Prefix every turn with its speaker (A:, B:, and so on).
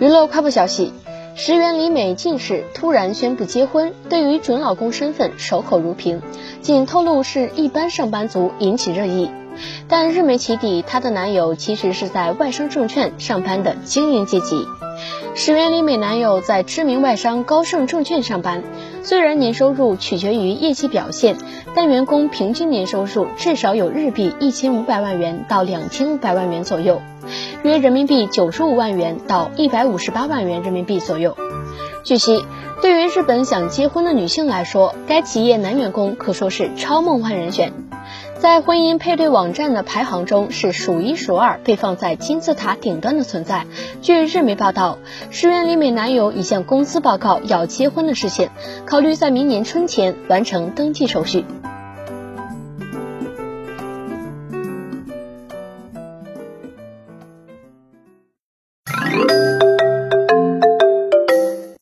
A: 娱乐快报消息：石原里美近日突然宣布结婚，对于准老公身份守口如瓶，仅透露是一般上班族，引起热议。但日媒起底，她的男友其实是在外商证券上班的精英阶级。石原里美男友在知名外商高盛证券上班，虽然年收入取决于业绩表现，但员工平均年收入至少有日币一千五百万元到两千五百万元左右，约人民币九十五万元到一百五十八万元人民币左右。据悉，对于日本想结婚的女性来说，该企业男员工可说是超梦幻人选。在婚姻配对网站的排行中是数一数二，被放在金字塔顶端的存在。据日媒报道，石原里美男友已向公司报告要结婚的事情，考虑在明年春前完成登记手续。